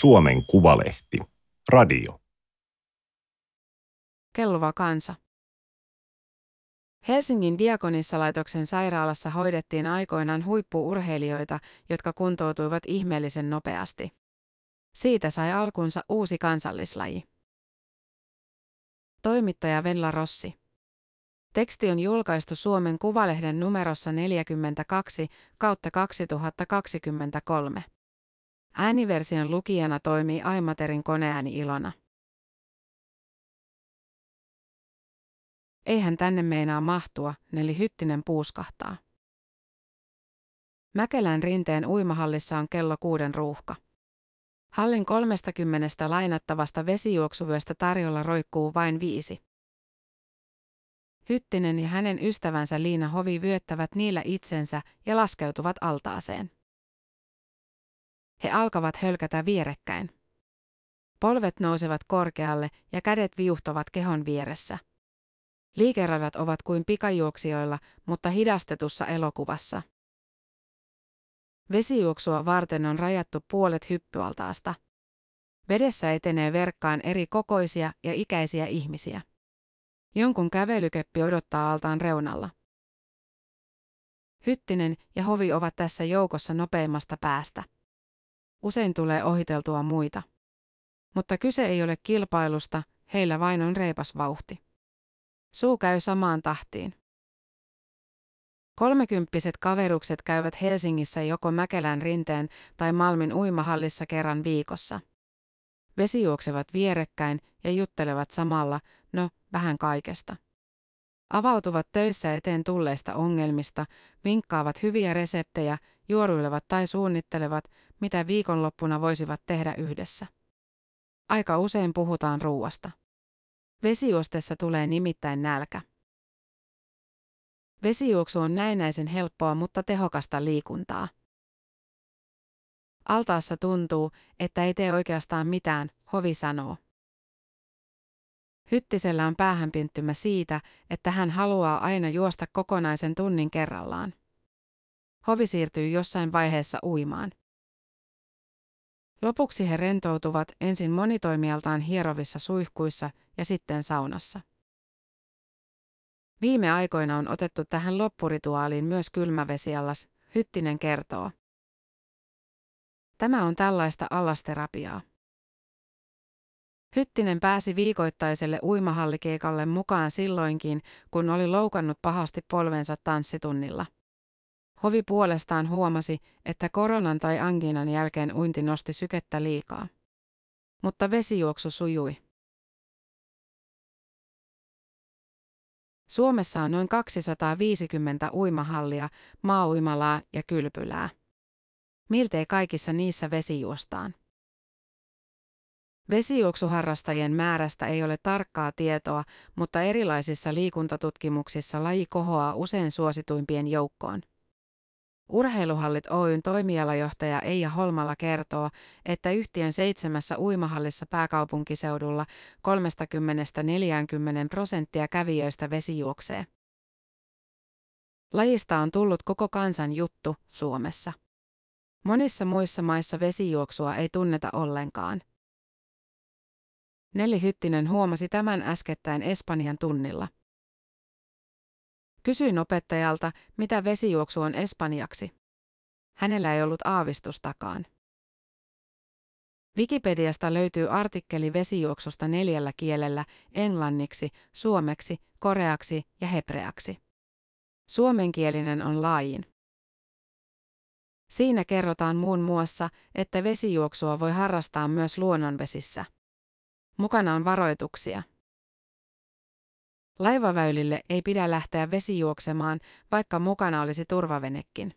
Suomen Kuvalehti. Radio. Kelluva kansa. Helsingin Diakonissalaitoksen sairaalassa hoidettiin aikoinaan huippuurheilijoita, jotka kuntoutuivat ihmeellisen nopeasti. Siitä sai alkunsa uusi kansallislaji. Toimittaja Venla Rossi. Teksti on julkaistu Suomen Kuvalehden numerossa 42 kautta 2023. Ääniversion lukijana toimii Aimaterin koneääni Ilona. Eihän tänne meinaa mahtua, Neli Hyttinen puuskahtaa. Mäkelän rinteen uimahallissa on kello kuuden ruuhka. Hallin 30 lainattavasta vesijuoksuvyöstä tarjolla roikkuu vain viisi. Hyttinen ja hänen ystävänsä Liina Hovi vyöttävät niillä itsensä ja laskeutuvat altaaseen. He alkavat hölkätä vierekkäin. Polvet nousevat korkealle ja kädet viuhtovat kehon vieressä. Liikeradat ovat kuin pikajuoksijoilla, mutta hidastetussa elokuvassa. Vesijuoksua varten on rajattu puolet hyppyaltaasta. Vedessä etenee verkkaan eri kokoisia ja ikäisiä ihmisiä. Jonkun kävelykeppi odottaa altaan reunalla. Hyttinen ja Hovi ovat tässä joukossa nopeimmasta päästä. Usein tulee ohiteltua muita. Mutta kyse ei ole kilpailusta, heillä vain on reipas vauhti. Suu käy samaan tahtiin. Kolmekymppiset kaverukset käyvät Helsingissä joko Mäkelän rinteen tai Malmin uimahallissa kerran viikossa. Vesi juoksevat vierekkäin ja juttelevat samalla, no, vähän kaikesta. Avautuvat töissä eteen tulleista ongelmista, vinkkaavat hyviä reseptejä, juoruilevat tai suunnittelevat, mitä viikonloppuna voisivat tehdä yhdessä. Aika usein puhutaan ruuasta. Vesijuostessa tulee nimittäin nälkä. Vesijuoksu on näennäisen helppoa, mutta tehokasta liikuntaa. Altaassa tuntuu, että ei tee oikeastaan mitään, Hovi sanoo. Hyttisellä on päähänpinttymä siitä, että hän haluaa aina juosta kokonaisen tunnin kerrallaan. Hovi siirtyy jossain vaiheessa uimaan. Lopuksi he rentoutuvat ensin monitoimialtaan hierovissa suihkuissa ja sitten saunassa. Viime aikoina on otettu tähän loppurituaaliin myös kylmävesiallas, Hyttinen kertoo. Tämä on tällaista allasterapiaa. Hyttinen pääsi viikoittaiselle uimahallikeikalle mukaan silloinkin, kun oli loukannut pahasti polvensa tanssitunnilla. Hovi puolestaan huomasi, että koronan tai anginan jälkeen uinti nosti sykettä liikaa. Mutta vesijuoksu sujui. Suomessa on noin 250 uimahallia, maauimalaa ja kylpylää. Miltei kaikissa niissä vesi juostaan. Vesijuoksuharrastajien määrästä ei ole tarkkaa tietoa, mutta erilaisissa liikuntatutkimuksissa laji kohoaa usein suosituimpien joukkoon. Urheiluhallit Oyn toimialajohtaja Eija Holmala kertoo, että yhtiön seitsemässä uimahallissa pääkaupunkiseudulla 30-40 prosenttia kävijöistä vesijuoksee. Lajista on tullut koko kansan juttu Suomessa. Monissa muissa maissa vesijuoksua ei tunneta ollenkaan. Nelli Hyttinen huomasi tämän äskettäin Espanjan tunnilla. Kysyin opettajalta, mitä vesijuoksu on espanjaksi. Hänellä ei ollut aavistustakaan. Wikipediasta löytyy artikkeli vesijuoksusta neljällä kielellä, englanniksi, suomeksi, koreaksi ja hebreaksi. Suomenkielinen on laajin. Siinä kerrotaan muun muassa, että vesijuoksua voi harrastaa myös luonnonvesissä. Mukana on varoituksia. Laivaväylille ei pidä lähteä vesijuoksemaan, vaikka mukana olisi turvavenekin.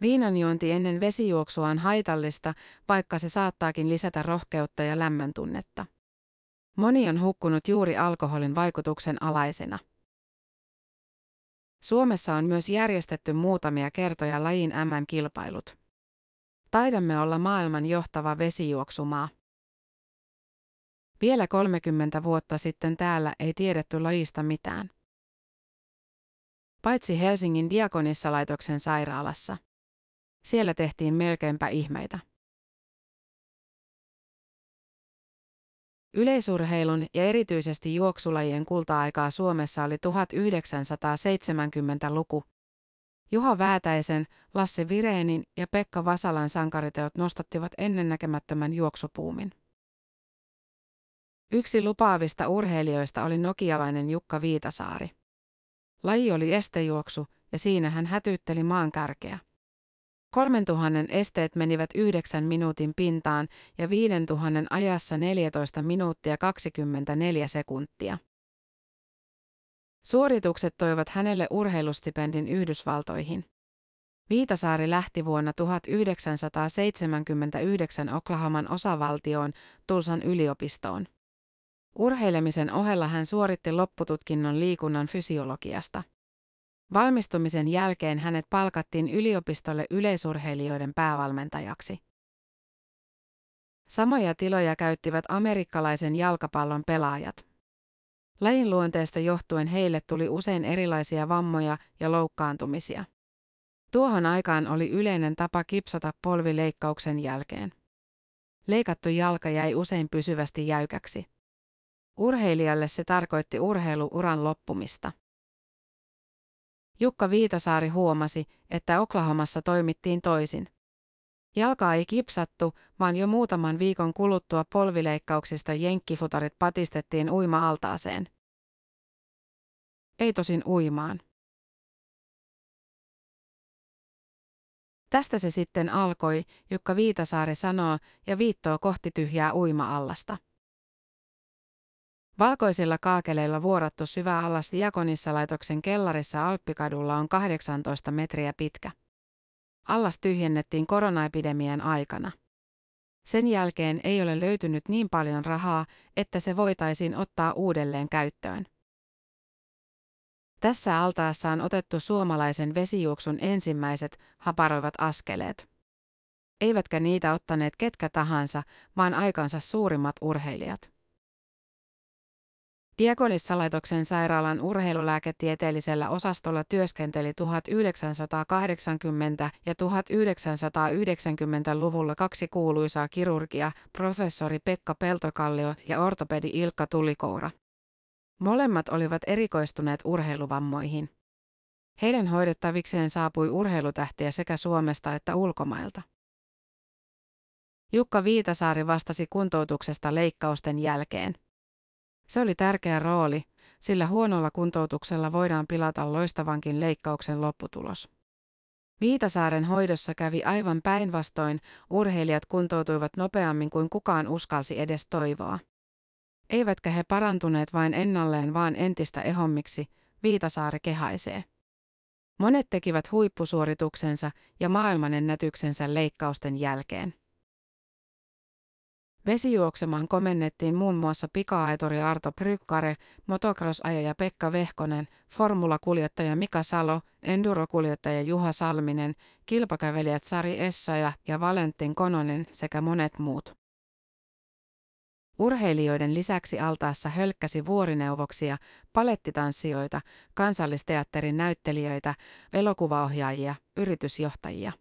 Viinanjuonti ennen vesijuoksua on haitallista, vaikka se saattaakin lisätä rohkeutta ja lämmön tunnetta. Moni on hukkunut juuri alkoholin vaikutuksen alaisena. Suomessa on myös järjestetty muutamia kertoja lajin MM-kilpailut. Taidamme olla maailman johtava vesijuoksumaa. Vielä 30 vuotta sitten täällä ei tiedetty lajista mitään. Paitsi Helsingin diakonissalaitoksen sairaalassa. Siellä tehtiin melkeinpä ihmeitä. Yleisurheilun ja erityisesti juoksulajien kulta-aikaa Suomessa oli 1970-luku. Juha Väätäisen, Lasse Vireenin ja Pekka Vasalan sankariteot nostattivat ennennäkemättömän juoksupuumin. Yksi lupaavista urheilijoista oli nokialainen Jukka Viitasaari. Laji oli estejuoksu ja siinä hän hätyytteli maan kärkeä. 3000 esteet menivät 9 minuutin pintaan ja 5000 ajassa 14 minuuttia 24 sekuntia. Suoritukset toivat hänelle urheilustipendin Yhdysvaltoihin. Viitasaari lähti vuonna 1979 Oklahoman osavaltioon Tulsan yliopistoon. Urheilemisen ohella hän suoritti loppututkinnon liikunnan fysiologiasta. Valmistumisen jälkeen hänet palkattiin yliopistolle yleisurheilijoiden päävalmentajaksi. Samoja tiloja käyttivät amerikkalaisen jalkapallon pelaajat. Lajin luonteesta johtuen heille tuli usein erilaisia vammoja ja loukkaantumisia. Tuohon aikaan oli yleinen tapa kipsata polvileikkauksen jälkeen. Leikattu jalka jäi usein pysyvästi jäykäksi. Urheilijalle se tarkoitti urheiluuran loppumista. Jukka Viitasaari huomasi, että Oklahomassa toimittiin toisin. Jalkaa ei kipsattu, vaan jo muutaman viikon kuluttua polvileikkauksista jenkkifutarit patistettiin uima-altaaseen. Ei tosin uimaan. Tästä se sitten alkoi, Jukka Viitasaari sanoo ja viittoo kohti tyhjää uima-allasta. Valkoisilla kaakeleilla vuorattu syvä allas Diakonissa-laitoksen kellarissa Alppikadulla on 18 metriä pitkä. Allas tyhjennettiin koronaepidemian aikana. Sen jälkeen ei ole löytynyt niin paljon rahaa, että se voitaisiin ottaa uudelleen käyttöön. Tässä altaassa on otettu suomalaisen vesijuoksun ensimmäiset, haparoivat askeleet. Eivätkä niitä ottaneet ketkä tahansa, vaan aikansa suurimmat urheilijat. Diakonissalaitoksen sairaalan urheilulääketieteellisellä osastolla työskenteli 1980- ja 1990-luvulla kaksi kuuluisaa kirurgia, professori Pekka Peltokallio ja ortopedi Ilkka Tulikoura. Molemmat olivat erikoistuneet urheiluvammoihin. Heidän hoidettavikseen saapui urheilutähtiä sekä Suomesta että ulkomailta. Jukka Viitasaari vastasi kuntoutuksesta leikkausten jälkeen. Se oli tärkeä rooli, sillä huonolla kuntoutuksella voidaan pilata loistavankin leikkauksen lopputulos. Viitasaaren hoidossa kävi aivan päinvastoin, urheilijat kuntoutuivat nopeammin kuin kukaan uskalsi edes toivoa. Eivätkä he parantuneet vain ennalleen vaan entistä ehommiksi, Viitasaari kehaisee. Monet tekivät huippusuorituksensa ja maailmanennätyksensä leikkausten jälkeen. Vesijuoksemaan komennettiin muun muassa pika-aituri Arto Brykkare, motocross-ajaja Pekka Vehkonen, formulakuljettaja Mika Salo, endurokuljettaja Juha Salminen, kilpakävelijät Sari Essaja ja Valentin Kononen sekä monet muut. Urheilijoiden lisäksi altaassa hölkkäsi vuorineuvoksia, palettitanssijoita, kansallisteatterin näyttelijöitä, elokuvaohjaajia, yritysjohtajia.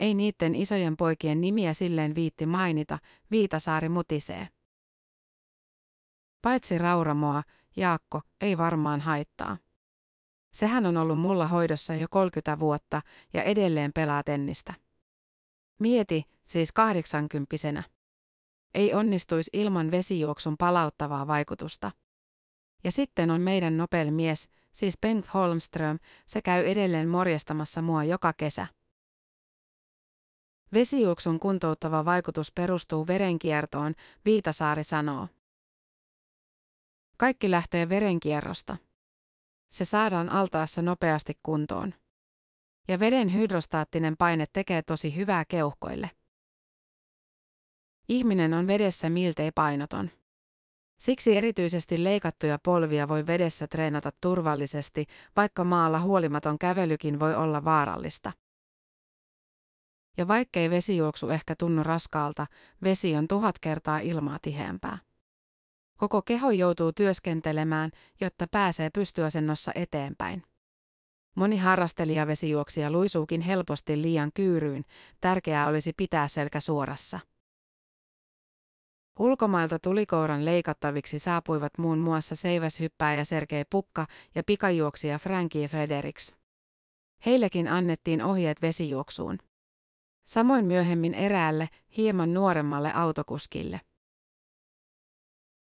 Ei niiden isojen poikien nimiä silleen viitti mainita, Viitasaari mutisee. Paitsi Rauramoa, Jaakko, ei varmaan haittaa. Sehän on ollut mulla hoidossa jo 30 vuotta ja edelleen pelaa tennistä. Mieti, siis kahdeksankymppisenä. Ei onnistuisi ilman vesijuoksun palauttavaa vaikutusta. Ja sitten on meidän Nobel-mies, siis Bengt Holmström, se käy edelleen morjestamassa mua joka kesä. Vesijuoksun kuntouttava vaikutus perustuu verenkiertoon, Viitasaari sanoo. Kaikki lähtee verenkierrosta. Se saadaan altaassa nopeasti kuntoon. Ja veden hydrostaattinen paine tekee tosi hyvää keuhkoille. Ihminen on vedessä miltei painoton. Siksi erityisesti leikattuja polvia voi vedessä treenata turvallisesti, vaikka maalla huolimaton kävelykin voi olla vaarallista. Ja vaikkei vesijuoksu ehkä tunnu raskaalta, vesi on tuhat kertaa ilmaa tiheämpää. Koko keho joutuu työskentelemään, jotta pääsee pystyasennossa eteenpäin. Moni harrastelijavesijuoksija luisuukin helposti liian kyyryyn, tärkeää olisi pitää selkä suorassa. Ulkomailta tulikouran leikattaviksi saapuivat muun muassa seiväshyppääjä Sergei Pukka ja pikajuoksija Frankie Fredericks. Heillekin annettiin ohjeet vesijuoksuun. Samoin myöhemmin eräälle, hieman nuoremmalle autokuskille.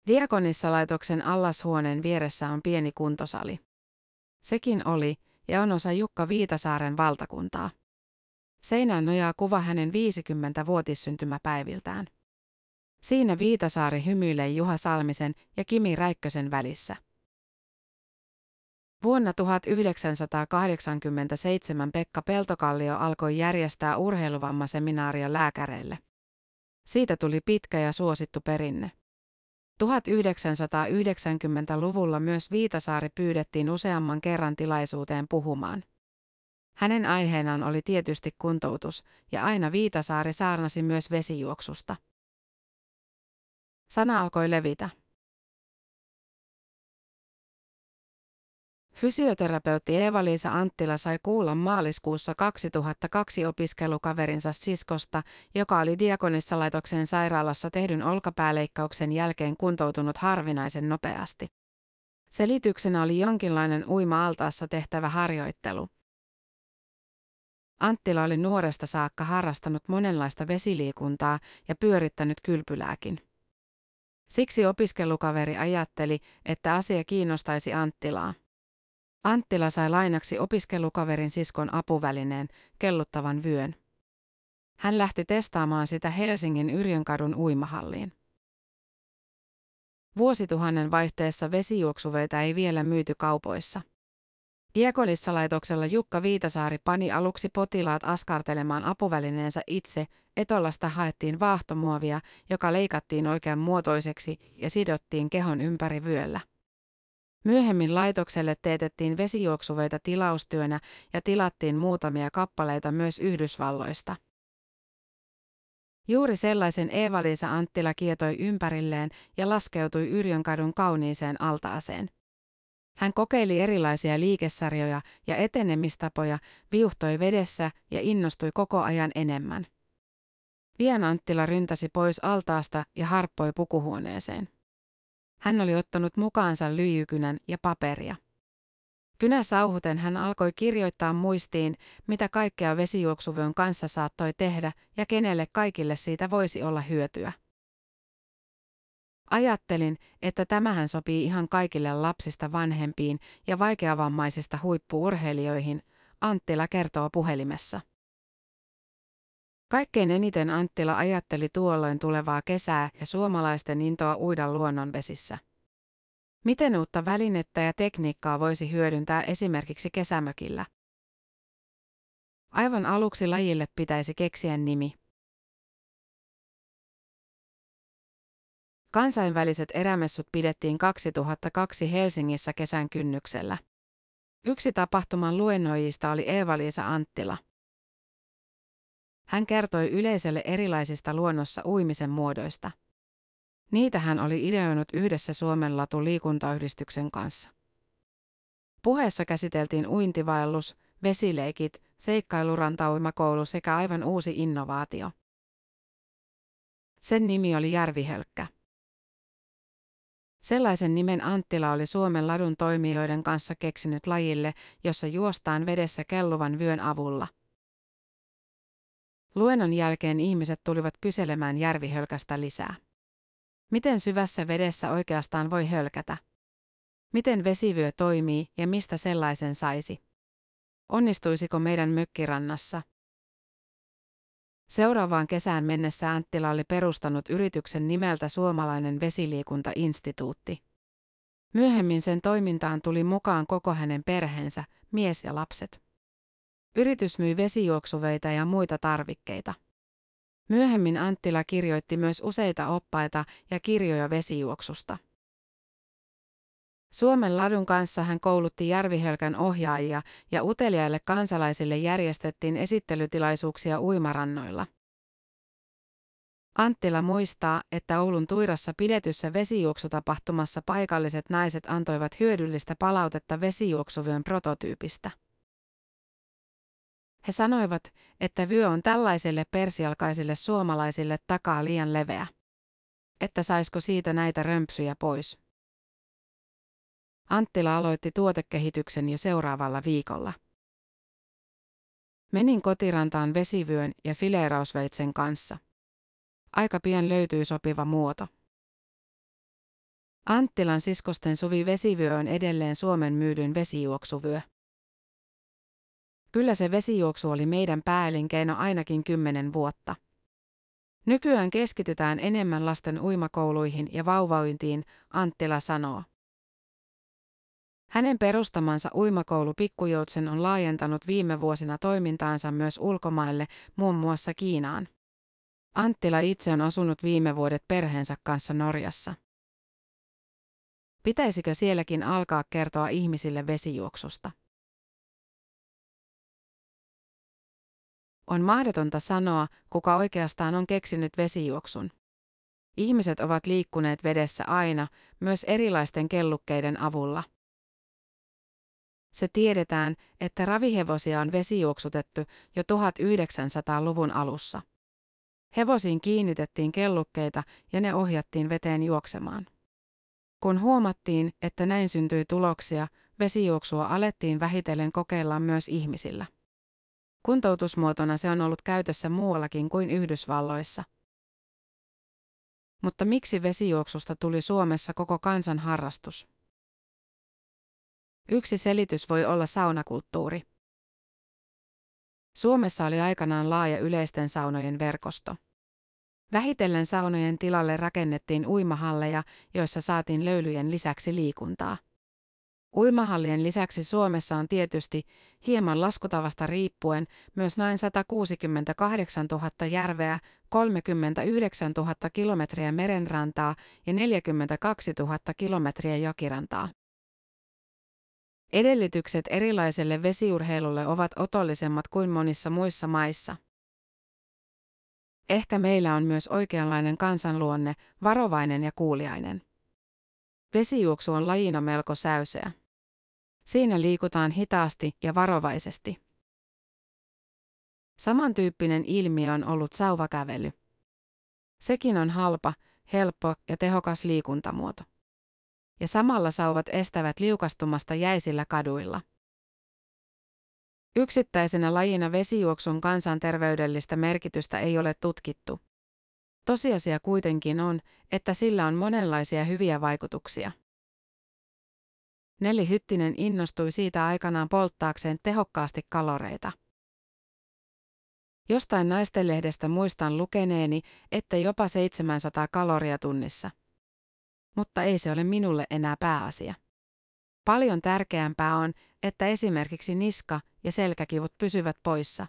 Diakonissa-laitoksen allashuoneen vieressä on pieni kuntosali. Sekin oli ja on osa Jukka Viitasaaren valtakuntaa. Seinään nojaa kuva hänen 50-vuotissyntymäpäiviltään. Siinä Viitasaari hymyilee Juha Salmisen ja Kimi Räikkösen välissä. Vuonna 1987 Pekka Peltokallio alkoi järjestää urheiluvammaseminaaria lääkäreille. Siitä tuli pitkä ja suosittu perinne. 1990-luvulla myös Viitasaari pyydettiin useamman kerran tilaisuuteen puhumaan. Hänen aiheenaan oli tietysti kuntoutus, ja aina Viitasaari saarnasi myös vesijuoksusta. Sana alkoi levitä. Fysioterapeutti Eeva-Liisa Anttila sai kuulla maaliskuussa 2002 opiskelukaverinsa siskosta, joka oli Diakonissa-laitoksen sairaalassa tehdyn olkapääleikkauksen jälkeen kuntoutunut harvinaisen nopeasti. Selityksenä oli jonkinlainen uima-altaassa tehtävä harjoittelu. Anttila oli nuoresta saakka harrastanut monenlaista vesiliikuntaa ja pyörittänyt kylpylääkin. Siksi opiskelukaveri ajatteli, että asia kiinnostaisi Anttilaa. Anttila sai lainaksi opiskelukaverin siskon apuvälineen, kelluttavan vyön. Hän lähti testaamaan sitä Helsingin Yrjönkadun uimahalliin. Vuosituhannen vaihteessa vesijuoksuveita ei vielä myyty kaupoissa. Diakonissa-laitoksella Jukka Viitasaari pani aluksi potilaat askartelemaan apuvälineensä itse, etolasta haettiin vaahtomuovia, joka leikattiin oikean muotoiseksi ja sidottiin kehon ympäri vyöllä. Myöhemmin laitokselle teetettiin vesijuoksuveita tilaustyönä ja tilattiin muutamia kappaleita myös Yhdysvalloista. Juuri sellaisen Eeva-Liisa Anttila kietoi ympärilleen ja laskeutui Yrjönkadun kauniiseen altaaseen. Hän kokeili erilaisia liikesarjoja ja etenemistapoja, viuhtoi vedessä ja innostui koko ajan enemmän. Pian Anttila ryntäsi pois altaasta ja harppoi pukuhuoneeseen. Hän oli ottanut mukaansa lyijykynän ja paperia. Kynä sauhuten hän alkoi kirjoittaa muistiin, mitä kaikkea vesijuoksuvyön kanssa saattoi tehdä ja kenelle kaikille siitä voisi olla hyötyä. Ajattelin, että tämähän sopii ihan kaikille lapsista vanhempiin ja vaikeavammaisista huippuurheilijoihin, Anttila kertoo puhelimessa. Kaikkein eniten Anttila ajatteli tuolloin tulevaa kesää ja suomalaisten intoa uida luonnonvesissä. Miten uutta välinettä ja tekniikkaa voisi hyödyntää esimerkiksi kesämökillä? Aivan aluksi lajille pitäisi keksiä nimi. Kansainväliset erämessut pidettiin 2002 Helsingissä kesän kynnyksellä. Yksi tapahtuman luennoijista oli Eeva-Liisa Anttila. Hän kertoi yleisölle erilaisista luonnossa uimisen muodoista. Niitä hän oli ideoinut yhdessä Suomen Latu liikuntayhdistyksen kanssa. Puheessa käsiteltiin uintivaellus, vesileikit, seikkailurantauimakoulu sekä aivan uusi innovaatio. Sen nimi oli Järvihölkkä. Sellaisen nimen Anttila oli Suomen ladun toimijoiden kanssa keksinyt lajille, jossa juostaan vedessä kelluvan vyön avulla. Luennon jälkeen ihmiset tulivat kyselemään järvihölkästä lisää. Miten syvässä vedessä oikeastaan voi hölkätä? Miten vesivyö toimii ja mistä sellaisen saisi? Onnistuisiko meidän mökkirannassa? Seuraavaan kesään mennessä Anttila oli perustanut yrityksen nimeltä Suomalainen vesiliikuntainstituutti. Myöhemmin sen toimintaan tuli mukaan koko hänen perheensä, mies ja lapset. Yritys myi vesijuoksuveita ja muita tarvikkeita. Myöhemmin Anttila kirjoitti myös useita oppaita ja kirjoja vesijuoksusta. Suomen ladun kanssa hän koulutti Järvihölkän ohjaajia ja uteliaille kansalaisille järjestettiin esittelytilaisuuksia uimarannoilla. Anttila muistaa, että Oulun Tuirassa pidetyssä vesijuoksutapahtumassa paikalliset naiset antoivat hyödyllistä palautetta vesijuoksuvyön prototyypistä. He sanoivat, että vyö on tällaisille persialkaisille suomalaisille takaa liian leveä. että saisiko siitä näitä römpsyjä pois. Anttila aloitti tuotekehityksen jo seuraavalla viikolla. Menin kotirantaan vesivyön ja fileerausveitsen kanssa. Aika pian löytyi sopiva muoto. Anttilan siskosten suvi vesivyö on edelleen Suomen myydyn vesijuoksuvyö. Kyllä se vesijuoksu oli meidän pääelinkeino ainakin kymmenen vuotta. Nykyään keskitytään enemmän lasten uimakouluihin ja vauvauintiin, Anttila sanoo. Hänen perustamansa uimakoulu Pikkujoutsen on laajentanut viime vuosina toimintaansa myös ulkomaille, muun muassa Kiinaan. Anttila itse on asunut viime vuodet perheensä kanssa Norjassa. Pitäisikö sielläkin alkaa kertoa ihmisille vesijuoksusta? On mahdotonta sanoa, kuka oikeastaan on keksinyt vesijuoksun. Ihmiset ovat liikkuneet vedessä aina, myös erilaisten kellukkeiden avulla. Se tiedetään, että ravihevosia on vesijuoksutettu jo 1900-luvun alussa. Hevosiin kiinnitettiin kellukkeita ja ne ohjattiin veteen juoksemaan. Kun huomattiin, että näin syntyi tuloksia, vesijuoksua alettiin vähitellen kokeilla myös ihmisillä. Kuntoutusmuotona se on ollut käytössä muuallakin kuin Yhdysvalloissa. Mutta miksi vesijuoksusta tuli Suomessa koko kansan harrastus? Yksi selitys voi olla saunakulttuuri. Suomessa oli aikanaan laaja yleisten saunojen verkosto. Vähitellen saunojen tilalle rakennettiin uimahalleja, joissa saatiin löylyjen lisäksi liikuntaa. Uimahallien lisäksi Suomessa on tietysti, hieman laskutavasta riippuen, myös noin 168 000 järveä, 39 000 kilometriä merenrantaa ja 42 000 kilometriä jokirantaa. Edellytykset erilaiselle vesiurheilulle ovat otollisemmat kuin monissa muissa maissa. Ehkä meillä on myös oikeanlainen kansanluonne, varovainen ja kuuliainen. Vesijuoksu on lajina melko säyseä. Siinä liikutaan hitaasti ja varovaisesti. Samantyyppinen ilmiö on ollut sauvakävely. Sekin on halpa, helppo ja tehokas liikuntamuoto. Ja samalla sauvat estävät liukastumasta jäisillä kaduilla. Yksittäisenä lajina vesijuoksun kansanterveydellistä merkitystä ei ole tutkittu. Tosiasia kuitenkin on, että sillä on monenlaisia hyviä vaikutuksia. Neli Hyttinen innostui siitä aikanaan polttaakseen tehokkaasti kaloreita. Jostain naistenlehdestä muistan lukeneeni, että jopa 700 kaloria tunnissa. Mutta ei se ole minulle enää pääasia. Paljon tärkeämpää on, että esimerkiksi niska- ja selkäkivut pysyvät poissa.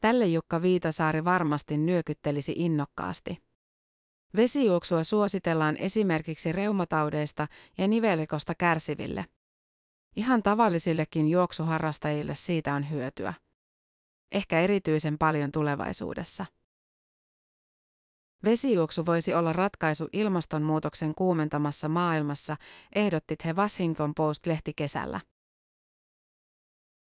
Tälle Jukka Viitasaari varmasti nyökyttelisi innokkaasti. Vesijuoksua suositellaan esimerkiksi reumataudeista ja nivelikosta kärsiville. Ihan tavallisillekin juoksuharrastajille siitä on hyötyä. Ehkä erityisen paljon tulevaisuudessa. Vesijuoksu voisi olla ratkaisu ilmastonmuutoksen kuumentamassa maailmassa, ehdotti The Washington Post-lehti kesällä.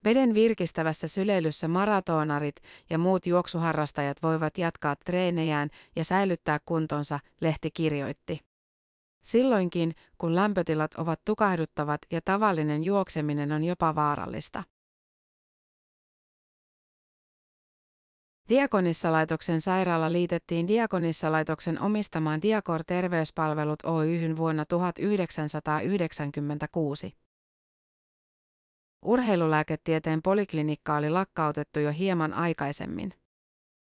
Veden virkistävässä syleilyssä maratonarit ja muut juoksuharrastajat voivat jatkaa treenejään ja säilyttää kuntonsa, lehti kirjoitti. Silloinkin, kun lämpötilat ovat tukahduttavat ja tavallinen juokseminen on jopa vaarallista. Diakonissalaitoksen sairaala liitettiin Diakonissalaitoksen omistamaan Diakor terveyspalvelut Oyhyn vuonna 1996. Urheilulääketieteen poliklinikka oli lakkautettu jo hieman aikaisemmin.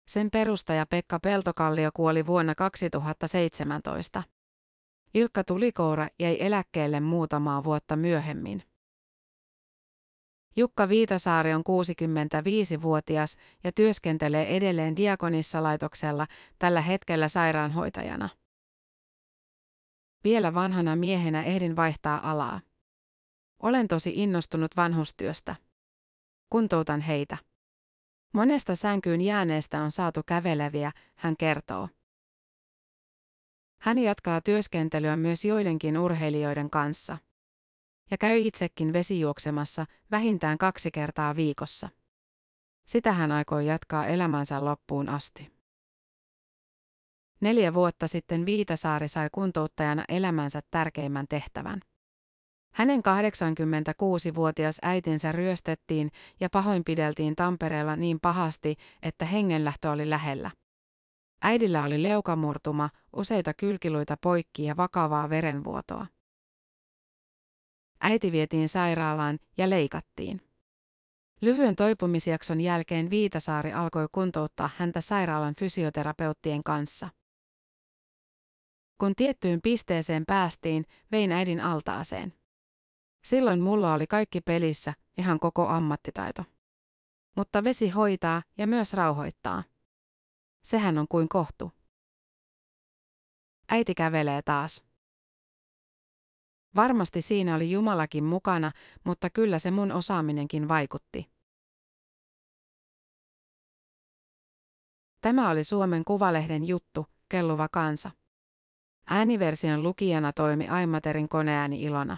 Sen perustaja Pekka Peltokallio kuoli vuonna 2017. Ilkka Tulikoura jäi eläkkeelle muutamaa vuotta myöhemmin. Jukka Viitasaari on 65-vuotias ja työskentelee edelleen Diakonissa-laitoksella tällä hetkellä sairaanhoitajana. Vielä vanhana miehenä ehdin vaihtaa alaa. Olen tosi innostunut vanhustyöstä. Kuntoutan heitä. Monesta sänkyyn jääneestä on saatu käveleviä, hän kertoo. Hän jatkaa työskentelyä myös joidenkin urheilijoiden kanssa. Ja käy itsekin vesijuoksemassa vähintään kaksi kertaa viikossa. Sitä hän aikoo jatkaa elämänsä loppuun asti. Neljä vuotta sitten Viitasaari sai kuntouttajana elämänsä tärkeimmän tehtävän. Hänen 86-vuotias äitinsä ryöstettiin ja pahoinpideltiin Tampereella niin pahasti, että hengenlähtö oli lähellä. Äidillä oli leukamurtuma, useita kylkiluita poikki ja vakavaa verenvuotoa. Äiti vietiin sairaalaan ja leikattiin. Lyhyen toipumisjakson jälkeen Viitasaari alkoi kuntouttaa häntä sairaalan fysioterapeuttien kanssa. Kun tiettyyn pisteeseen päästiin, vein äidin altaaseen. Silloin mulla oli kaikki pelissä, ihan koko ammattitaito. Mutta vesi hoitaa ja myös rauhoittaa. Sehän on kuin kohtu. Äiti kävelee taas. Varmasti siinä oli Jumalakin mukana, mutta kyllä se mun osaaminenkin vaikutti. Tämä oli Suomen Kuvalehden juttu, kelluva kansa. Ääniversion lukijana toimi Aimaterin koneääni Ilona.